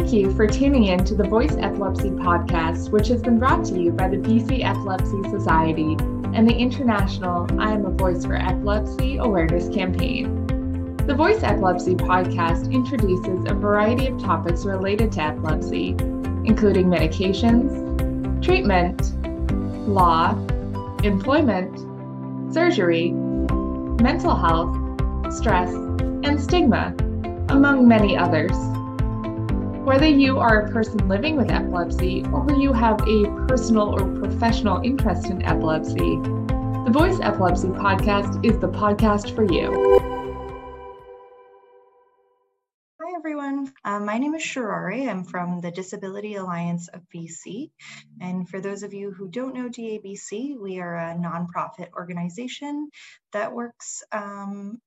Thank you for tuning in to the Voice Epilepsy podcast, which has been brought to you by the BC Epilepsy Society and the International I Am a Voice for Epilepsy Awareness Campaign. The Voice Epilepsy podcast introduces a variety of topics related to epilepsy, including medications, treatment, law, employment, surgery, mental health, stress, and stigma, among many others. Whether you are a person living with epilepsy or you have a personal or professional interest in epilepsy, the Voice Epilepsy podcast is the podcast for you. Hi, everyone. Uh, my name is Sharari. I'm from the Disability Alliance of BC. And for those of you who don't know DABC, we are a nonprofit organization that works um,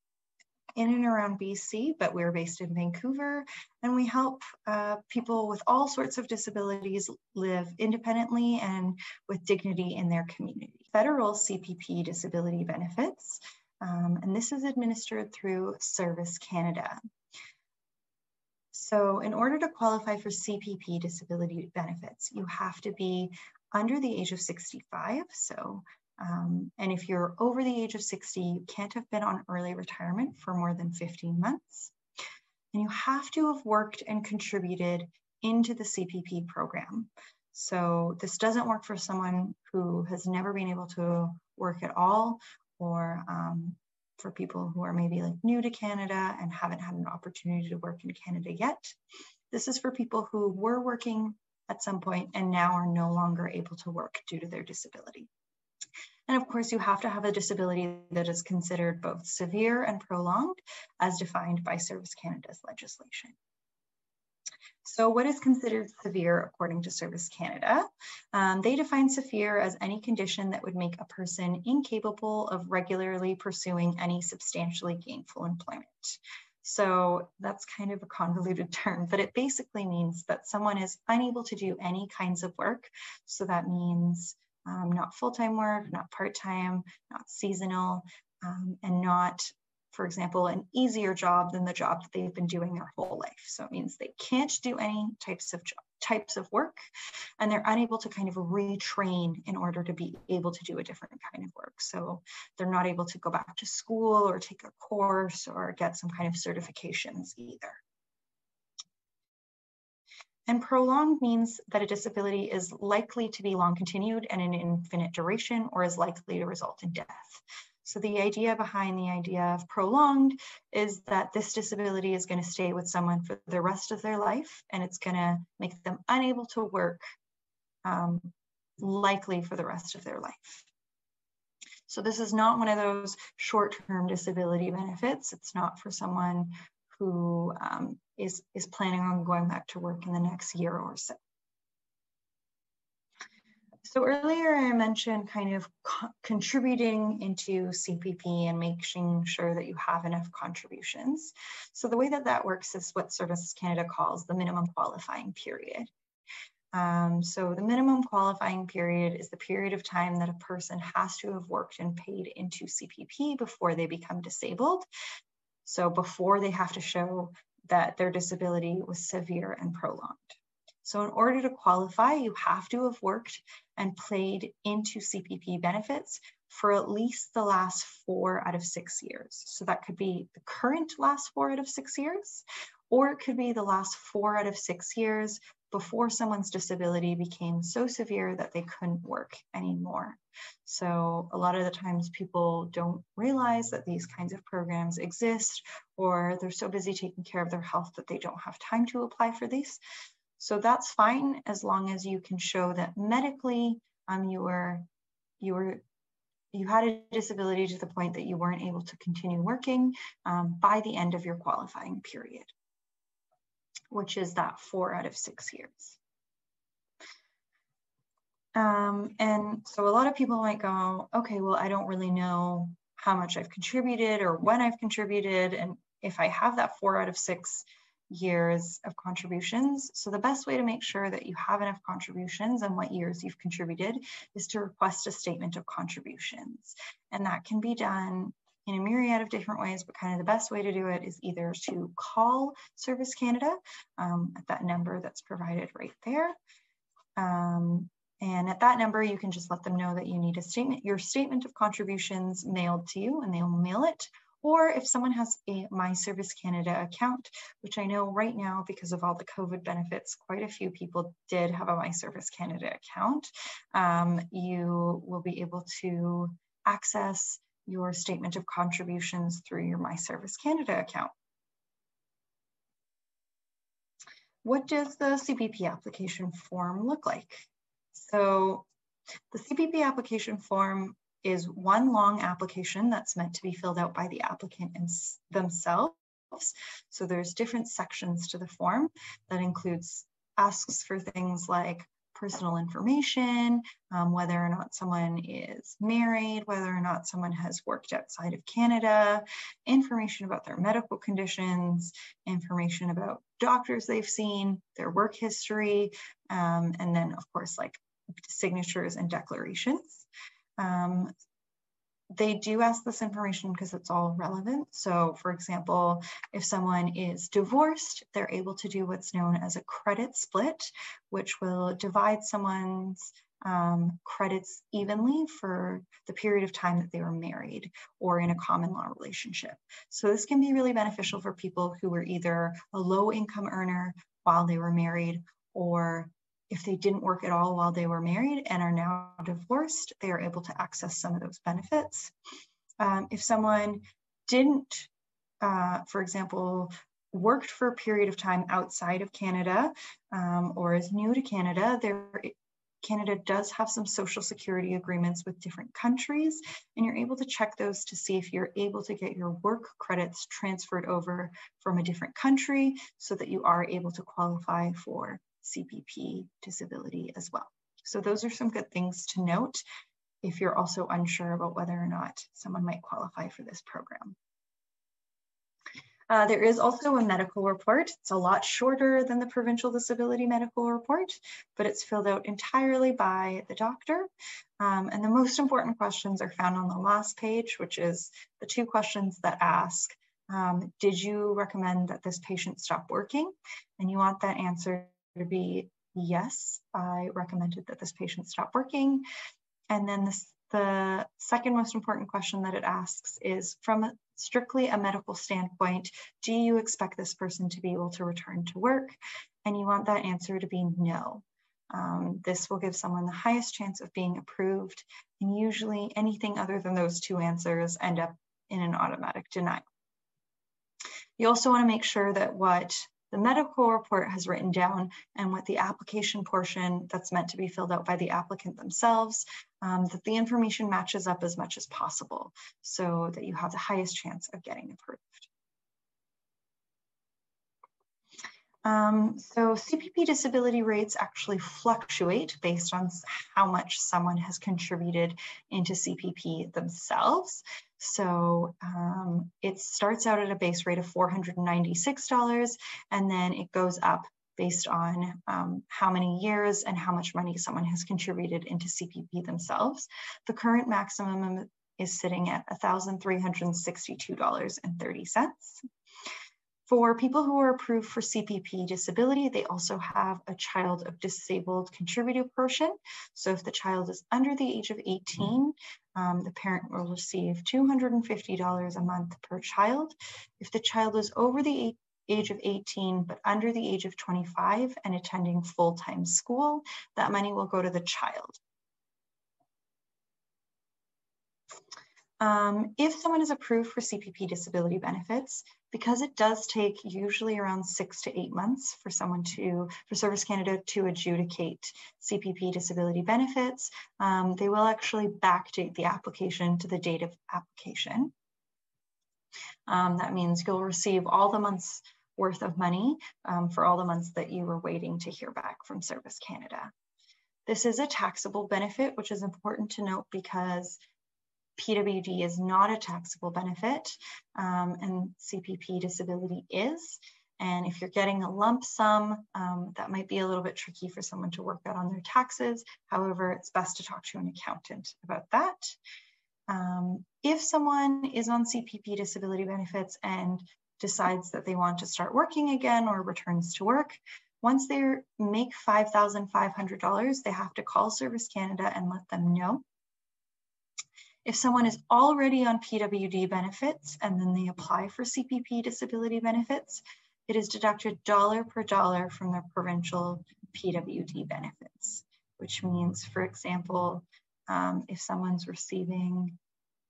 in and around BC, but we're based in Vancouver, and we help uh, people with all sorts of disabilities live independently and with dignity in their community. Federal CPP disability benefits, um, and this is administered through Service Canada. So in order to qualify for CPP disability benefits, you have to be under the age of 65, so um, and if you're over the age of 60, you can't have been on early retirement for more than 15 months. And you have to have worked and contributed into the CPP program. So this doesn't work for someone who has never been able to work at all or um, for people who are maybe like new to Canada and haven't had an opportunity to work in Canada yet. This is for people who were working at some point and now are no longer able to work due to their disability. And of course, you have to have a disability that is considered both severe and prolonged as defined by Service Canada's legislation. So what is considered severe according to Service Canada? Um, they define severe as any condition that would make a person incapable of regularly pursuing any substantially gainful employment. So that's kind of a convoluted term, but it basically means that someone is unable to do any kinds of work. So that means um, not full-time work, not part-time, not seasonal, um, and not, for example, an easier job than the job that they've been doing their whole life. So it means they can't do any types of types of work, and they're unable to kind of retrain in order to be able to do a different kind of work. So they're not able to go back to school or take a course or get some kind of certifications either. And prolonged means that a disability is likely to be long continued and an infinite duration or is likely to result in death. So the idea behind the idea of prolonged is that this disability is going to stay with someone for the rest of their life and it's going to make them unable to work um, likely for the rest of their life. So this is not one of those short-term disability benefits. It's not for someone who um, is is planning on going back to work in the next year or so. So earlier I mentioned kind of co contributing into CPP and making sure that you have enough contributions. So the way that that works is what Services Canada calls the minimum qualifying period. Um, so the minimum qualifying period is the period of time that a person has to have worked and paid into CPP before they become disabled. So before they have to show that their disability was severe and prolonged. So in order to qualify, you have to have worked and played into CPP benefits for at least the last four out of six years. So that could be the current last four out of six years, or it could be the last four out of six years before someone's disability became so severe that they couldn't work anymore. So a lot of the times people don't realize that these kinds of programs exist, or they're so busy taking care of their health that they don't have time to apply for these. So that's fine as long as you can show that medically um, you were you were you had a disability to the point that you weren't able to continue working um, by the end of your qualifying period which is that four out of six years. Um, and so a lot of people might go, okay, well, I don't really know how much I've contributed or when I've contributed. And if I have that four out of six years of contributions. So the best way to make sure that you have enough contributions and what years you've contributed is to request a statement of contributions. And that can be done in a myriad of different ways, but kind of the best way to do it is either to call Service Canada um, at that number that's provided right there. Um, and at that number, you can just let them know that you need a statement, your statement of contributions mailed to you, and they will mail it. Or if someone has a My Service Canada account, which I know right now, because of all the COVID benefits, quite a few people did have a My Service Canada account, um, you will be able to access your statement of contributions through your My Service Canada account. What does the CPP application form look like? So the CPP application form is one long application that's meant to be filled out by the applicant themselves. So there's different sections to the form that includes asks for things like personal information, um, whether or not someone is married, whether or not someone has worked outside of Canada, information about their medical conditions, information about doctors they've seen, their work history, um, and then of course like signatures and declarations. Um, they do ask this information because it's all relevant. So for example, if someone is divorced, they're able to do what's known as a credit split, which will divide someone's um, credits evenly for the period of time that they were married or in a common law relationship. So this can be really beneficial for people who were either a low income earner while they were married or if they didn't work at all while they were married and are now divorced, they are able to access some of those benefits. Um, if someone didn't, uh, for example, worked for a period of time outside of Canada um, or is new to Canada, there Canada does have some social security agreements with different countries, and you're able to check those to see if you're able to get your work credits transferred over from a different country so that you are able to qualify for CPP disability as well. So those are some good things to note if you're also unsure about whether or not someone might qualify for this program. Uh, there is also a medical report. It's a lot shorter than the provincial disability medical report, but it's filled out entirely by the doctor. Um, and the most important questions are found on the last page, which is the two questions that ask, um, did you recommend that this patient stop working? And you want that answer to be yes, I recommended that this patient stop working. And then this, the second most important question that it asks is from a, strictly a medical standpoint, do you expect this person to be able to return to work? And you want that answer to be no. Um, this will give someone the highest chance of being approved. And usually anything other than those two answers end up in an automatic denial. You also want to make sure that what the medical report has written down and what the application portion that's meant to be filled out by the applicant themselves, um, that the information matches up as much as possible so that you have the highest chance of getting approved. Um, so CPP disability rates actually fluctuate based on how much someone has contributed into CPP themselves. So um, it starts out at a base rate of $496 and then it goes up based on um, how many years and how much money someone has contributed into CPP themselves. The current maximum is sitting at $1,362.30. For people who are approved for CPP disability, they also have a child of disabled contributive portion. So if the child is under the age of 18, um, the parent will receive $250 a month per child. If the child is over the age of 18 but under the age of 25 and attending full-time school, that money will go to the child. Um, if someone is approved for CPP disability benefits, because it does take usually around six to eight months for someone to, for Service Canada to adjudicate CPP disability benefits, um, they will actually backdate the application to the date of application. Um, that means you'll receive all the months worth of money um, for all the months that you were waiting to hear back from Service Canada. This is a taxable benefit, which is important to note because PWD is not a taxable benefit um, and CPP disability is. And if you're getting a lump sum, um, that might be a little bit tricky for someone to work out on their taxes. However, it's best to talk to an accountant about that. Um, if someone is on CPP disability benefits and decides that they want to start working again or returns to work, once they make $5,500, they have to call Service Canada and let them know. If someone is already on PWD benefits and then they apply for CPP disability benefits, it is deducted dollar per dollar from their provincial PWD benefits, which means, for example, um, if someone's receiving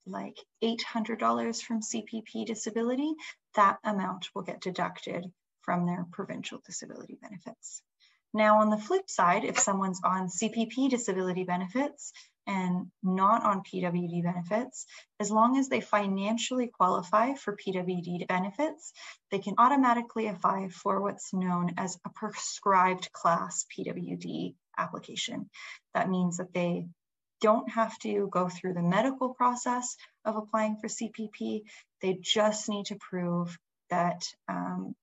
like $800 from CPP disability, that amount will get deducted from their provincial disability benefits. Now, on the flip side, if someone's on CPP disability benefits and not on PWD benefits, as long as they financially qualify for PWD benefits, they can automatically apply for what's known as a prescribed class PWD application. That means that they don't have to go through the medical process of applying for CPP. They just need to prove that um,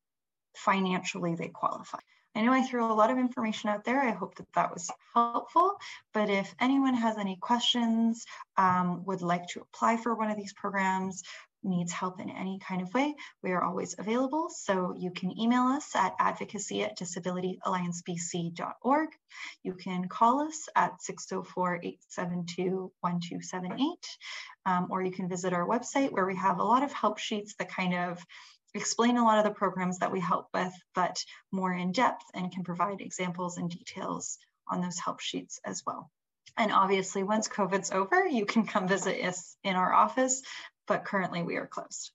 financially they qualify. I know I threw a lot of information out there. I hope that that was helpful. But if anyone has any questions, um, would like to apply for one of these programs, needs help in any kind of way, we are always available. So you can email us at advocacy at disabilityalliancebc.org. You can call us at 604-872-1278, um, or you can visit our website where we have a lot of help sheets that kind of explain a lot of the programs that we help with, but more in depth and can provide examples and details on those help sheets as well. And obviously, once COVID's over, you can come visit us in our office but currently we are closed.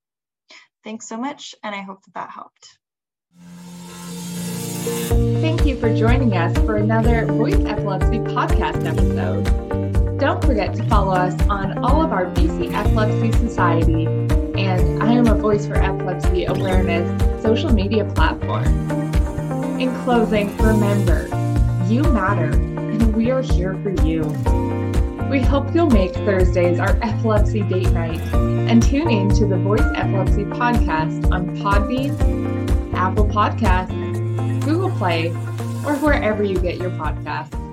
Thanks so much, and I hope that that helped. Thank you for joining us for another Voice Epilepsy podcast episode. Don't forget to follow us on all of our BC Epilepsy Society and I Am a Voice for Epilepsy Awareness social media platform. In closing, remember, you matter, and we are here for you. We hope you'll make Thursdays our epilepsy date night and tune in to the Voice Epilepsy podcast on Podbean, Apple Podcasts, Google Play, or wherever you get your podcasts.